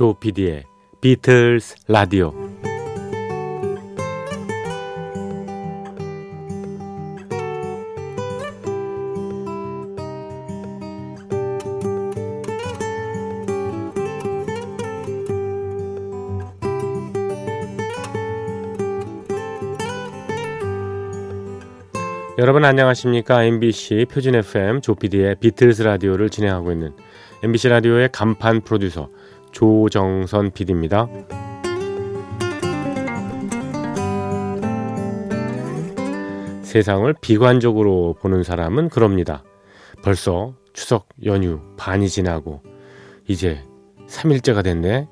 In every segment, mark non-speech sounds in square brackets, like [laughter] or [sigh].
조 PD의 비틀스 라디오. 여러분 안녕하십니까? MBC 표준 FM 조피디의 비틀스 라디오를 진행하고 있는 MBC 라디오의 간판 프로듀서 조정선 PD입니다. 세상을 비관적으로 보는 사람은 그럽니다. 벌써 추석 연휴 반이 지나고 이제 3일째가 됐네.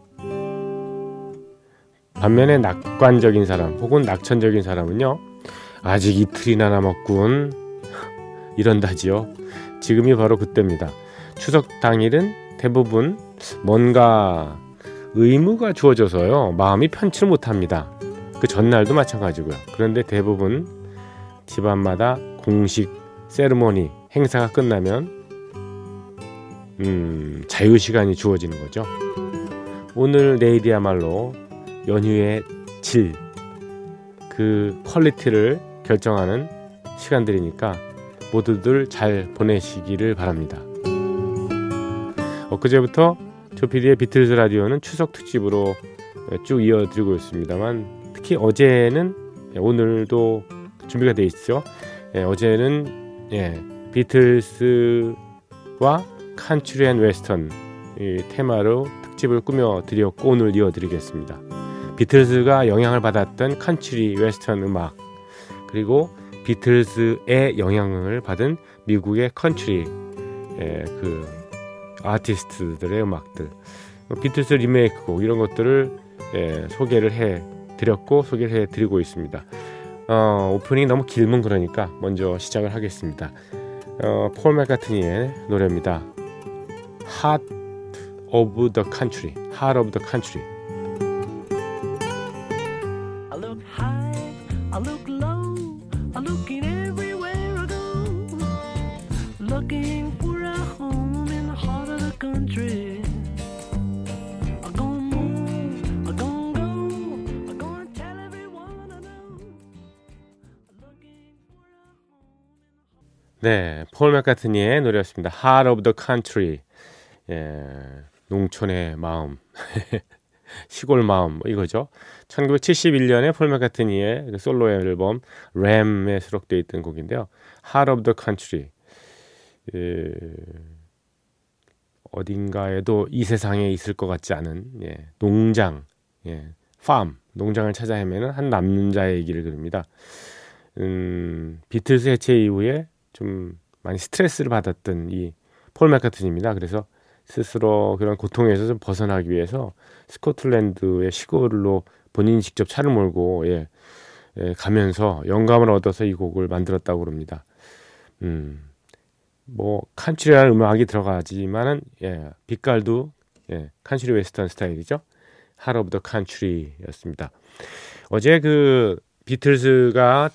반면에 낙관적인 사람 혹은 낙천적인 사람은요. 아직 이틀이나 남았군. [laughs] 이런다지요. 지금이 바로 그때입니다. 추석 당일은 대부분 뭔가 의무가 주어져서요. 마음이 편치를 못합니다. 그 전날도 마찬가지고요. 그런데 대부분 집안마다 공식 세르모니 행사가 끝나면 음, 자유 시간이 주어지는 거죠. 오늘 내일이야말로 연휴의 질, 그 퀄리티를 결정하는 시간들이니까 모두들 잘 보내시기를 바랍니다. 엊그제부터 조피디의 비틀즈 라디오는 추석 특집으로 쭉 이어드리고 있습니다만 특히 어제는 예, 오늘도 준비가 돼 있죠. 예, 어제는 예, 비틀스와 country and western 테마로 특집을 꾸며 드렸고 오늘 이어드리겠습니다. 비틀즈가 영향을 받았던 칸츄리 웨스턴 음악 그리고 비틀즈의 영향을 받은 미국의 컨트리 예, 그 아티스트들의 음악들 비틀스 리메이크곡 이런 것들을 예, 소개를 해 드렸고 소개를 해 드리고 있습니다. 어, 오프닝이 너무 길면 그러니까 먼저 시작을 하겠습니다. 어, 폴 맥카트니의 노래입니다. Heart of the Country, Heart of the Country. 네, 폴 맥카트니의 노래였습니다. Heart of the Country. 예, 농촌의 마음, [laughs] 시골 마음 뭐 이거죠. 1971년에 폴 맥카트니의 그 솔로 앨범 램에 수록되어 있던 곡인데요. Heart of the Country. 예, 어딘가에도 이 세상에 있을 것 같지 않은 예, 농장, 예, 팜, 농장을 찾아 헤매는 한 남자의 얘기를 그립니다. 음, 비틀스 해체 이후에 좀 많이 스트레스를 받았던 이 폴 맥카트니입니다. 그래서 스스로 그런 고통에서 좀 벗어나기 위해서 스코틀랜드의 시골로 본인이 직접 차를 몰고 예, 예, 가면서 영감을 얻어서 이 곡을 만들었다고 그럽니다. 음, 뭐 칸츄리라는 음악이 들어가지만은 예, 빛깔도 예, 칸츄리 웨스턴 스타일이죠. The Country였습니다. 어제 그 비틀즈가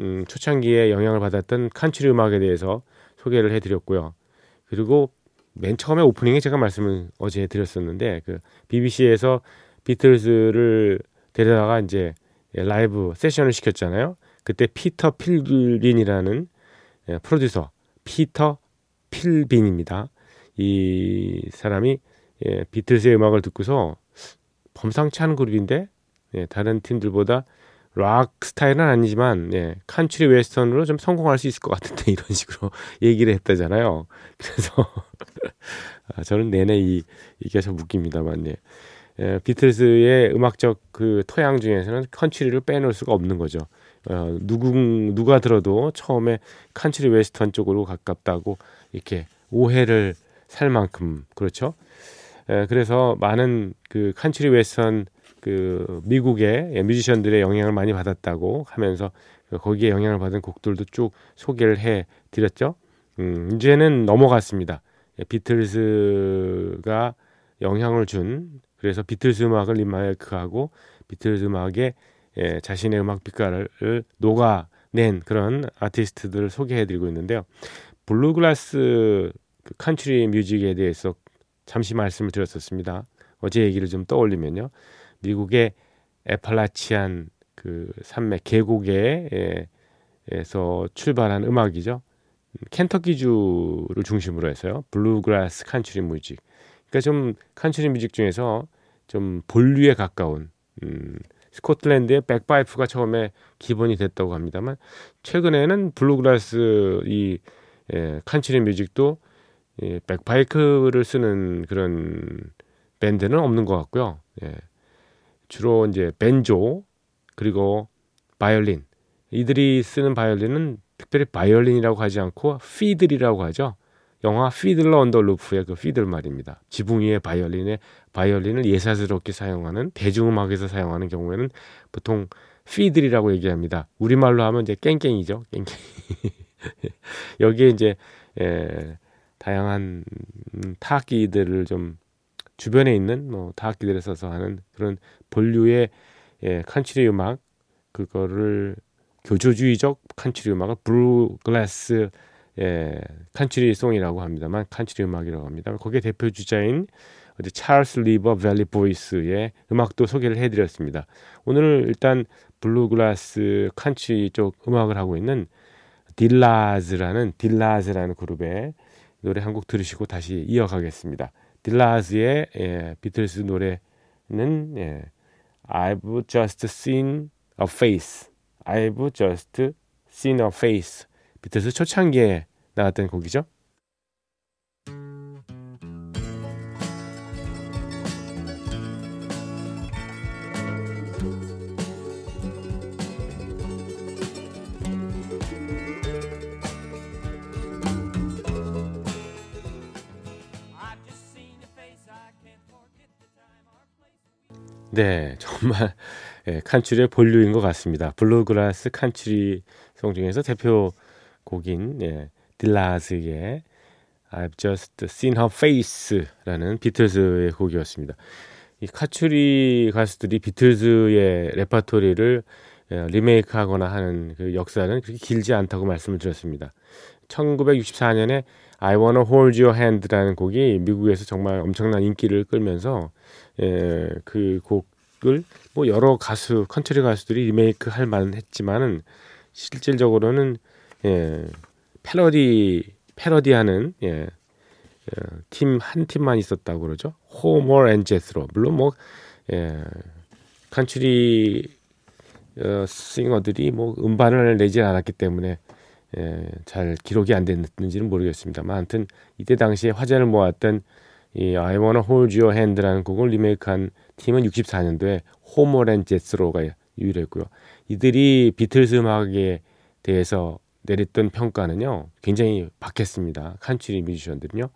음, 초창기에 영향을 받았던 칸츄리 음악에 대해서 소개를 해드렸고요. 그리고 맨 처음에 오프닝에 제가 말씀을 어제 드렸었는데 그 BBC에서 비틀즈를 데려다가 이제 라이브 세션을 시켰잖아요. 그때 피터 필빔이라는 예, 프로듀서 피터 필빔입니다. 이 사람이 예, 비틀즈의 음악을 듣고서 범상치 않은 그룹인데 예, 다른 팀들보다 락 스타일은 아니지만 예, 칸츄리 웨스턴으로 좀 성공할 수 있을 것 같은데 [laughs] 이런 식으로 얘기를 했다잖아요. 그래서 [laughs] 아, 저는 내내 이 이게 참 웃깁니다만 예. 예, 비틀스의 음악적 그 토양 중에서는 컨츄리를 빼놓을 수가 없는 거죠. 어, 누구 누가 들어도 처음에 칸츄리 웨스턴 쪽으로 가깝다고 이렇게 오해를 살 만큼 그렇죠. 예, 그래서 많은 그 칸츄리 웨스턴 그 미국의 뮤지션들의 영향을 많이 받았다고 하면서 거기에 영향을 받은 곡들도 쭉 소개를 해 드렸죠. 음, 이제는 넘어갔습니다. 예, 비틀즈가 영향을 준 그래서 비틀즈 음악을 리메이크하고 비틀즈 음악에 예, 자신의 음악 빛깔을 녹아낸 그런 아티스트들을 소개해드리고 있는데요. 블루그라스 그 칸츄리 뮤직에 대해서 잠시 말씀을 드렸었습니다. 어제 얘기를 좀 떠올리면요. 미국의 에팔라치안 그 산맥 계곡에서 출발한 음악이죠. 켄터키주를 중심으로 해서요. 블루그라스 칸츄리 뮤직. 그러니까 좀 칸츄리 뮤직 중에서 좀 본류에 가까운 음, 스코틀랜드의 백파이프가 처음에 기본이 됐다고 합니다만 최근에는 블루그라스 이 예, 칸츄리 뮤직도 예, 백파이프를 쓰는 그런 밴드는 없는 것 같고요. 예, 주로 이제 밴조 그리고 바이올린 이들이 쓰는 바이올린은 특별히 바이올린이라고 하지 않고 피들이라고 하죠. 영화 Fiddler on the Roof의 그 피들 말입니다. 지붕 위에 바이올린에 바이올린을 예사스럽게 사용하는 대중음악에서 사용하는 경우에는 보통 피들이라고 얘기합니다. 우리말로 하면 이제 깽깽이죠. 깽깽이. [laughs] 여기에 이제 에, 다양한 타악기들을 좀 주변에 있는 뭐 타악기들에 써서 하는 그런 본류의 예, 칸츄리 음악 그거를 교조주의적 칸츄리 음악을 블루그래스 예, 칸츄리 송이라고 합니다만 칸츄리 음악이라고 합니다. 거기에 대표 주자인 어제 찰스 리버 밸리 보이스의 음악도 소개를 해드렸습니다. 오늘 일단 블루그라스 칸츄리 쪽 음악을 하고 있는 딜라즈라는 딜라즈라는 그룹의 노래 한 곡 들으시고 다시 이어가겠습니다. 딜라즈의 예, 비틀스 노래는 예, I've just seen a face. I've just seen a face. 비틀스 초창기에 나왔던 곡이죠. 네, [laughs] 정말 예, 칸츄리의 본류인 것 같습니다. 블루그라스 칸츄리 송 중에서 대표 곡인 예, 딜라즈의 I've Just Seen a Face라는 비틀즈의 곡이었습니다. 이 칸츄리 가수들이 비틀즈의 레파토리를 예, 리메이크하거나 하는 그 역사는 그렇게 길지 않다고 말씀을 드렸습니다. 1964년에 I Wanna Hold Your Hand라는 곡이 미국에서 정말 엄청난 인기를 끌면서 예, 그 곡을 뭐 여러 가수 컨트리 가수들이 리메이크 할 만했지만은 실질적으로는 예, 패러디 패러디하는 예, 어, 팀 한 팀만 있었다고 그러죠. 호머 앤 제스로 물론 뭐 예, 컨트리 어, 싱어들이 뭐 음반을 내지 않았기 때문에 예, 잘 기록이 안 됐는지는 모르겠습니다만 아무튼 이때 당시에 화제를 모았던 이 I Wanna Hold Your Hand라는 곡을 리메이크한 팀은 64년도에 호모랜 제스로가 유일했고요. 이들이 비틀스 음악에 대해서 내렸던 평가는요 굉장히 박했습니다. 칸츄리 뮤지션들은요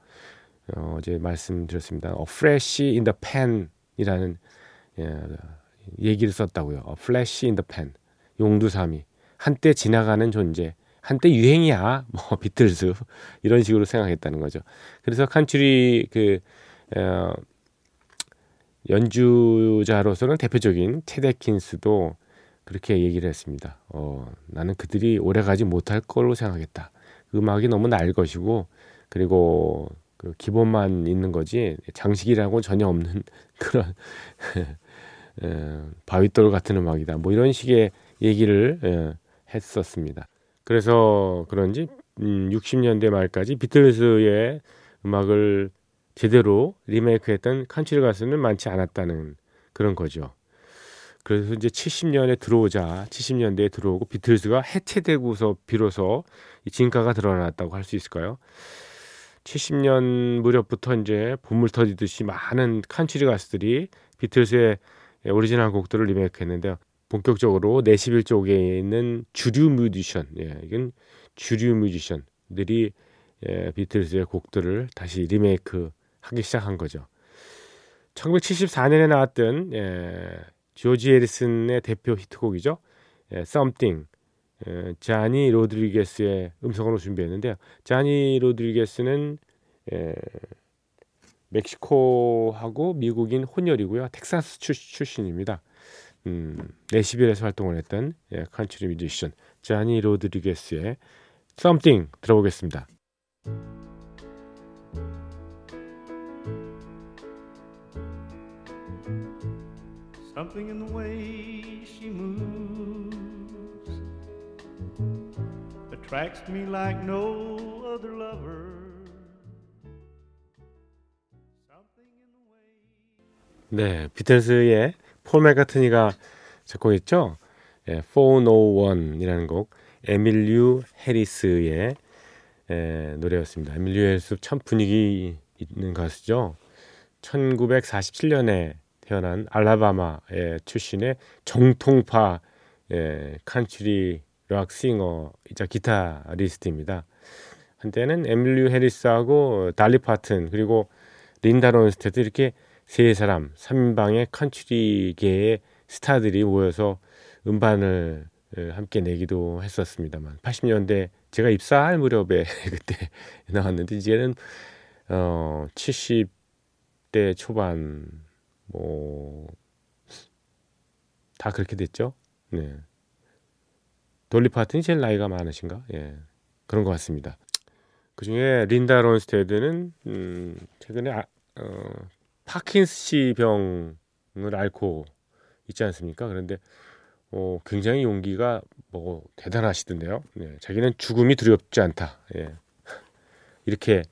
어, 어제 말씀드렸습니다. 어, Fresh in the Pan이라는 예, 얘기를 썼다고요. 어, Flash in the Pan 용두삼이 한때 지나가는 존재 한때 유행이야 [laughs] 뭐 비틀즈 이런 식으로 생각했다는 거죠. 그래서 칸츄리 그 어, 연주자로서는 대표적인 테데킨스도 그렇게 얘기를 했습니다. 어, 나는 그들이 오래 가지 못할 걸로 생각했다. 음악이 너무 날 것이고 그리고 그 기본만 있는 거지 장식이라고 전혀 없는 [laughs] 그런 어, 바위돌 같은 음악이다. 뭐 이런 식의 얘기를 어, 했었습니다. 그래서 그런지 음, 60년대 말까지 비틀즈의 음악을 제대로 리메이크했던 칸츄리 가수는 많지 않았다는 그런 거죠. 그래서 이제 70년에 들어오자 70년대에 들어오고 비틀즈가 해체되고서 비로소 이 진가가 드러났다고 할 수 있을까요? 70년 무렵부터 이제 보물 터지듯이 많은 칸츄리 가수들이 비틀즈의 오리지널 곡들을 리메이크했는데요. 본격적으로 내시빌 쪽에 있는 주류 뮤지션, 예, 이건 주류 뮤지션들이 예, 비틀즈의 곡들을 다시 리메이크 하기 시작한 거죠. 1974년에 나왔던 예, 조지 해리슨의 대표 히트곡이죠. 예, Something. 예, 자니 로드리게스의 음성으로 준비했는데요. 자니 로드리게스는 예, 멕시코하고 미국인 혼혈이고요. 텍사스 출 신입니다. 음, 내시빌에서 활동을 했던 예, 칸츄리 뮤지션 자니 로드리게스의 Something 들어보겠습니다. Something in the way she moves attracts me like no other lover. Something in the way. 네, 비틀스의 폴 맥카트니가 작곡했죠. 예, 401이라는 곡 에밀루 해리스의 예, 노래였습니다. 에밀루 해리스 참 분위기 있는 가수죠. 1947년에 태어난 알라바마의 출신의 정통파 예, 칸츄리 락 싱어이자 기타리스트입니다. 한때는 에밀류 해리스하고 달리 파튼 그리고 린다 론스테드 이렇게 세 사람 3인방의 칸츄리계의 스타들이 모여서 음반을 함께 내기도 했었습니다만 80년대 제가 입사할 무렵에 [laughs] 그때 나왔는데 이제는 어 70대 초반 뭐 다 그렇게 됐죠. 네. 돌리 파튼이 제일 나이가 많으신가? 예. 그런 것 같습니다. 그 중에 린다 론스테드는 음, 최근에 아, 어, 파킨스 병을 앓고 있지 않습니까? 그런데 어, 굉장히 용기가 뭐 대단하시던데요. 네, 자기는 죽음이 두렵지 않다. 예. [laughs] 이렇게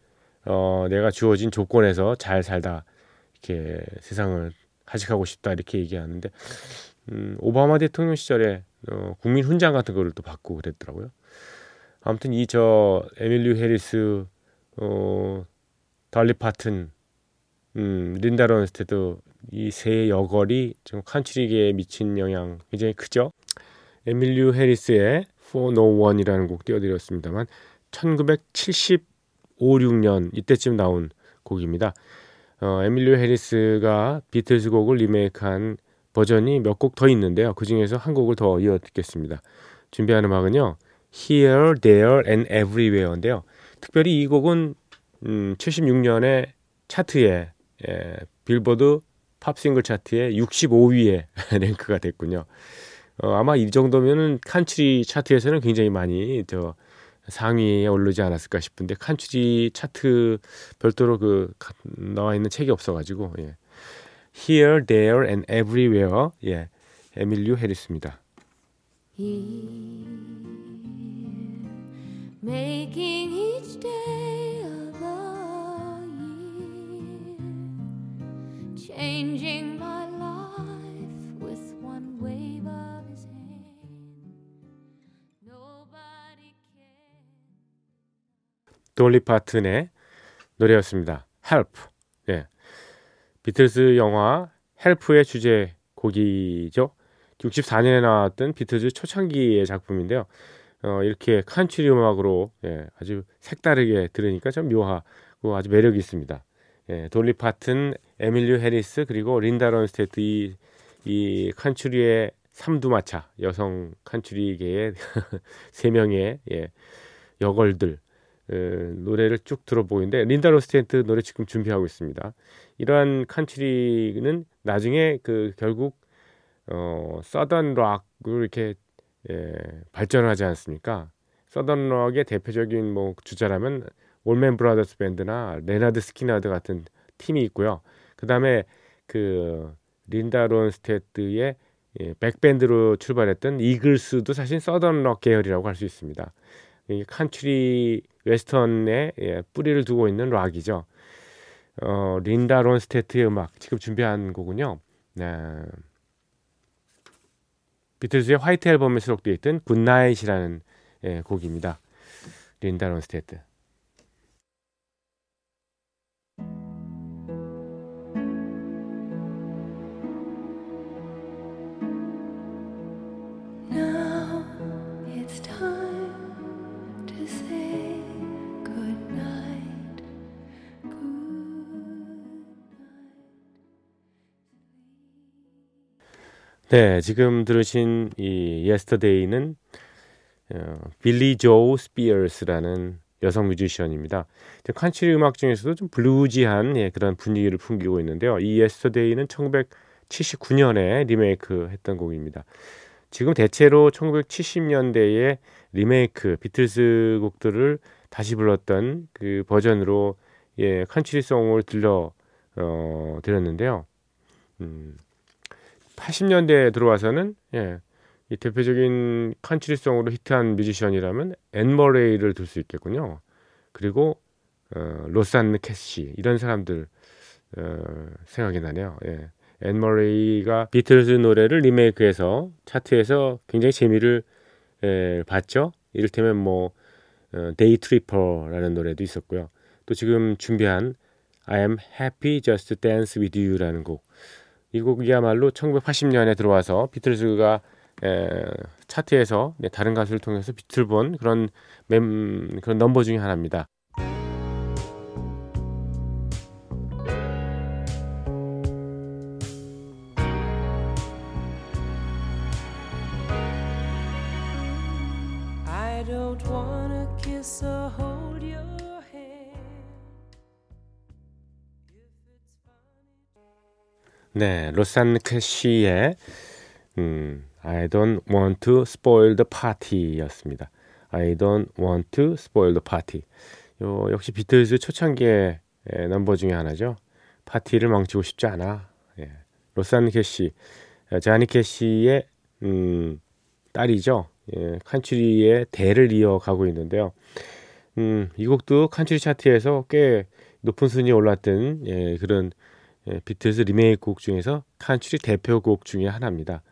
어, 내가 주어진 조건에서 잘 살다 이렇게 세상을 하직하고 싶다 이렇게 얘기하는데 음, 오바마 대통령 시절에 어, 국민 훈장 같은 거를 또 받고 그랬더라고요. 아무튼 이 저 에밀리 해리스, 어, 달리 파튼, 음, 린다 론스테드 이세 여걸이 좀 칸츄리계에 미친 영향 굉장히 크죠. 에밀리 해리스의 401이라는 곡 띄워드렸습니다만 1975, 6년 이때쯤 나온 곡입니다. 어, 에밀리 해리스가 비틀스 곡을 리메이크한 버전이 몇 곡 더 있는데요. 그 중에서 한 곡을 더 이어 듣겠습니다. 준비한 음악은요. Here, There and Everywhere인데요. 특별히 이 곡은 음, 76년에 차트에 예, 빌보드 팝 싱글 차트에 65위에 [laughs] 랭크가 됐군요. 어, 아마 이 정도면은 칸츄리 차트에서는 굉장히 많이 저 상위에 오르지 않았을까 싶은데 칸츄리 차트 별도로 그 나와 있는 책이 없어가지고 예. Here, There and Everywhere 예, 에밀리오 해리스입니다. Here, making each day changing my life with one wave of his hand. Nobody can. 돌리 파튼의 노래였습니다. Help. 예. 비틀스 영화 Help의 주제 곡이죠. 64년에 나왔던 비틀즈 초창기의 작품인데요. 어, 이렇게 칸츄리 음악으로 예, 아주 색다르게 들으니까 좀 묘하고 아주 매력이 있습니다. 예, 돌리 파튼, 에밀리 해리스 그리고 린다 런스테트 이, 이 칸츄리의 삼두마차 여성 칸츄리계의 [laughs] 세 명의 예, 여걸들 어, 노래를 쭉 들어보는데 린다 런스테트 노래 지금 준비하고 있습니다. 이러한 칸츄리는 나중에 그 결국 어 southern rock으로 이렇게 예, 발전하지 않습니까? southern rock의 대표적인 뭐 주자라면 올맨 브라더스 밴드나 레나드 스키나드 같은 팀이 있고요. 그다음에 그 린다 론스테드의 예, 백밴드로 출발했던 이글스도 사실 southern rock 계열이라고 할 수 있습니다. 이 country western의 예, 뿌리를 두고 있는 락이죠. 어, 린다 론스테트의 음악 지금 준비한 곡은요. 네. 비틀즈의 White 앨범에 수록되어 있던 Good Night이라는 예, 곡입니다. 린다 론스테트. 네, 지금 들으신 이 Yesterday는 어, 빌리 조 스피어스라는 여성 뮤지션입니다. 칸츄리 음악 중에서도 좀 블루지한 예, 그런 분위기를 풍기고 있는데요. 이 Yesterday는 1979년에 리메이크 했던 곡입니다. 지금 대체로 1970년대에 리메이크 비틀스 곡들을 다시 불렀던 그 버전으로 예, country song을 들려 어, 드렸는데요. 음, 80년대에 들어와서는 예, 이 대표적인 country song으로 히트한 뮤지션이라면 앤머레이를 들 수 있겠군요. 그리고 어, 로산느 캐시 이런 사람들 어, 생각이 나네요. 예. 앤머레이가 비틀즈 노래를 리메이크해서 차트에서 굉장히 재미를 예, 봤죠. 이를테면 뭐 어, Day Tripper라는 노래도 있었고요. 또 지금 준비한 I am happy just dance with you라는 곡. 이 곡이야말로 1980년에 들어와서 비틀즈가 에, 차트에서 네, 다른 가수를 통해서 비틀 본 그런 멤, 그런 넘버 중에 하나입니다. 네, 로산 캐시의 음, I don't want to spoil the party였습니다. I don't want to spoil the party. 요 역시 비틀즈 초창기의 에, 넘버 중에 하나죠. 파티를 망치고 싶지 않아. 예. 로산 캐시, 어, 자니 캐시의 음, 딸이죠. 예, 칸츄리의 대를 이어가고 있는데요. 음, 이 곡도 칸츄리 차트에서 꽤 높은 순위에 올랐던 예, 그런 예, 비틀즈 리메이크 곡 중에서 칸츄리 대표곡 중에 하나입니다.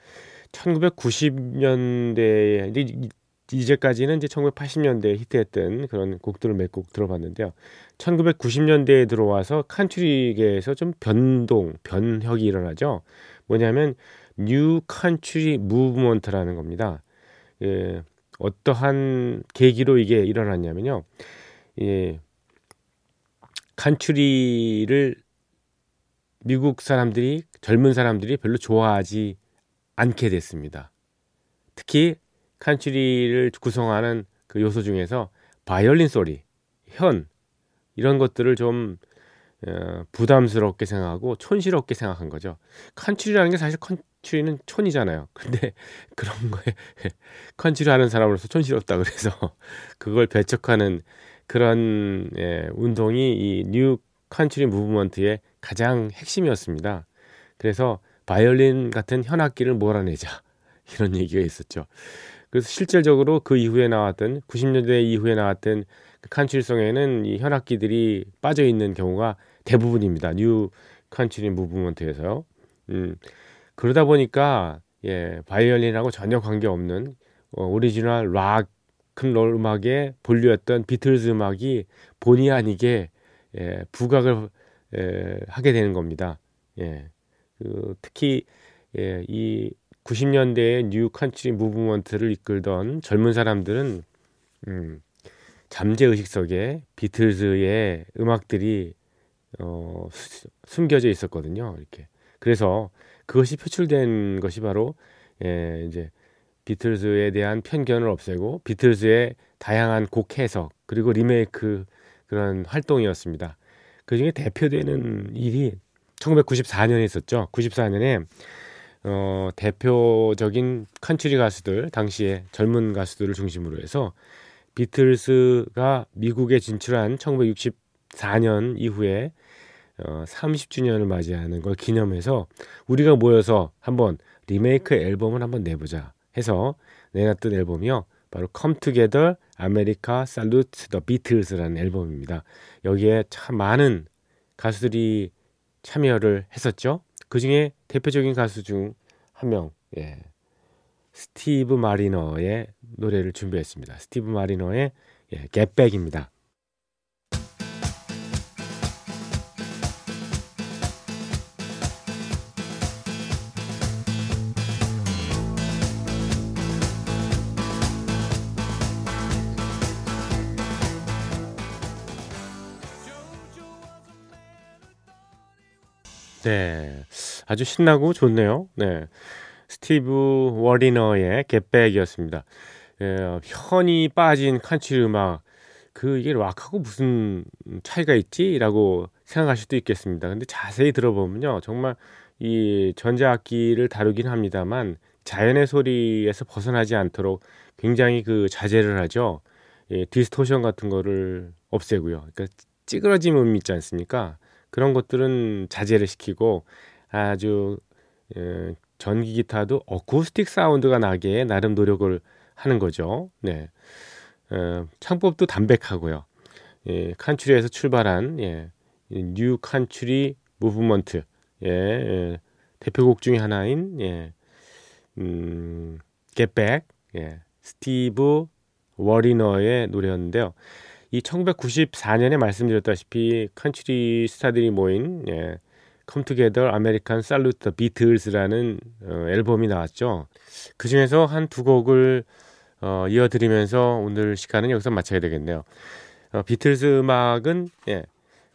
1990년대에 이제 이- 이제까지는 이제 1980년대에 히트했던 그런 곡들을 몇 곡 들어봤는데요. 1990년대에 들어와서 칸츄리계에서 좀 변동, 변혁이 일어나죠. 뭐냐면 new country movement라는 겁니다. 예, 어떠한 계기로 이게 일어났냐면요. 예, 칸츄리를 미국 사람들이 젊은 사람들이 별로 좋아하지 않게 됐습니다. 특히 칸츄리를 구성하는 그 요소 중에서 바이올린 소리, 현 이런 것들을 좀 어, 부담스럽게 생각하고 촌스럽게 생각한 거죠. 칸츄리라는 게 사실 칸츄리는 촌이잖아요. [laughs] 근데 그런 거에 [laughs] 칸츄리 하는 사람으로서 촌스럽다 그래서 [laughs] 그걸 배척하는 그런 예, 운동이 이 new country movement의 가장 핵심이었습니다. 그래서 바이올린 같은 현악기를 몰아내자 [laughs] 이런 얘기가 있었죠. 그래서 실질적으로 그 이후에 나왔던 90년대 이후에 나왔던 그 country song에는 이 현악기들이 빠져 있는 경우가 대부분입니다. new country movement에서요. 음, 그러다 보니까 예, 바이올린하고 전혀 관계 없는 어, 오리지널 락큰롤 음악의 본류였던 비틀즈 음악이 본의 아니게 예, 부각을 예, 하게 되는 겁니다. 예, 그, 특히 예, 이 90년대의 new country movement를 이끌던 젊은 사람들은 음, 잠재 의식 속에 비틀즈의 음악들이 어, 수- 숨겨져 있었거든요. 이렇게 그래서 그것이 표출된 것이 바로 예, 이제 비틀즈에 대한 편견을 없애고 비틀즈의 다양한 곡 해석 그리고 리메이크 그런 활동이었습니다. 그 중에 대표되는 일이 1994년에 있었죠. 94년에 어, 대표적인 칸츄리 가수들 당시에 젊은 가수들을 중심으로 해서 비틀스가 미국에 진출한 1964년 이후에 어, 30주년을 맞이하는 걸 기념해서 우리가 모여서 한번 리메이크 앨범을 한번 내보자 해서 내놨던 앨범이요. 바로 America Salute the Beatles라는 앨범입니다. 여기에 참 많은 가수들이 참여를 했었죠. 그 중에 대표적인 가수 중 한 명, 예. 스티브 마리너의 노래를 준비했습니다. 스티브 마리너의 예, 겟백입니다. 네, 아주 신나고 좋네요. 네, 스티브 워리너의 Get Back이었습니다. 예, 현이 빠진 칸츄리 음악 그 이게 락하고 무슨 차이가 있지라고 생각할 수도 있겠습니다. 근데 자세히 들어보면요, 정말 이 전자악기를 다루긴 합니다만 자연의 소리에서 벗어나지 않도록 굉장히 그 자제를 하죠. 예, distortion 같은 거를 없애고요. 그러니까 찌그러짐 음 있지 않습니까? 그런 것들은 자제를 시키고 아주 예, 전기 기타도 acoustic sound가 나게 나름 노력을 하는 거죠. 네. 어, 창법도 담백하고요. 예, country에서 출발한 예, new country movement 예, 예, 대표곡 중의 하나인 예, 음, Get Back 예, 스티브 워리너의 노래였는데요. 이 1994년에 말씀드렸다시피 칸츄리 스타들이 모인 예, American Salute the Beatles라는 어, 앨범이 나왔죠. 그 중에서 한 두 곡을 어, 이어드리면서 오늘 시간은 여기서 마쳐야 되겠네요. 어, 비틀즈 음악은 예,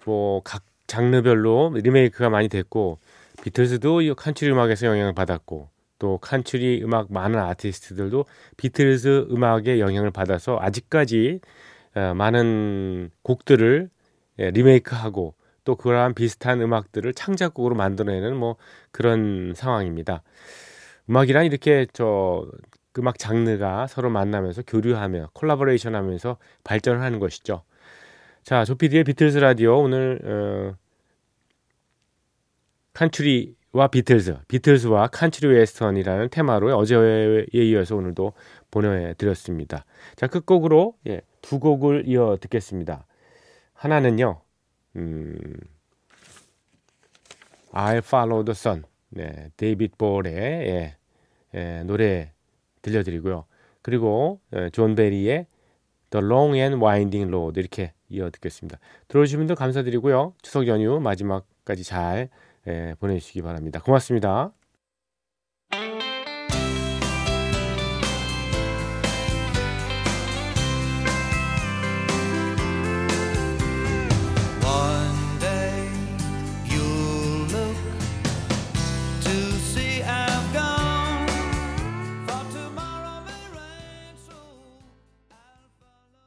뭐 각 장르별로 리메이크가 많이 됐고 비틀즈도 이 칸츄리 음악에서 영향을 받았고 또 country 음악 많은 아티스트들도 비틀즈 음악의 영향을 받아서 아직까지 어, 많은 곡들을 예, 리메이크하고 또 그러한 비슷한 음악들을 창작곡으로 만들어내는 뭐 그런 상황입니다. 음악이란 이렇게 저 음악 장르가 서로 만나면서 교류하며 콜라보레이션 하면서 발전을 하는 것이죠. 자, 조피디의 비틀즈 라디오 오늘 어, country와 비틀즈, 비틀즈와 country western이라는 테마로 어제에 이어서 오늘도 보내드렸습니다. 자, 끝곡으로 예, 두 곡을 이어 듣겠습니다. 하나는요, 음, I'll Follow the Sun, 네, 데이빗 볼의 예, 예, 노래 들려드리고요. 그리고 예, 존 베리의 The Long and Winding Road 이렇게 이어 듣겠습니다. 들어주신 분들 감사드리고요. 추석 연휴 마지막까지 잘 예, 보내주시기 바랍니다. 고맙습니다.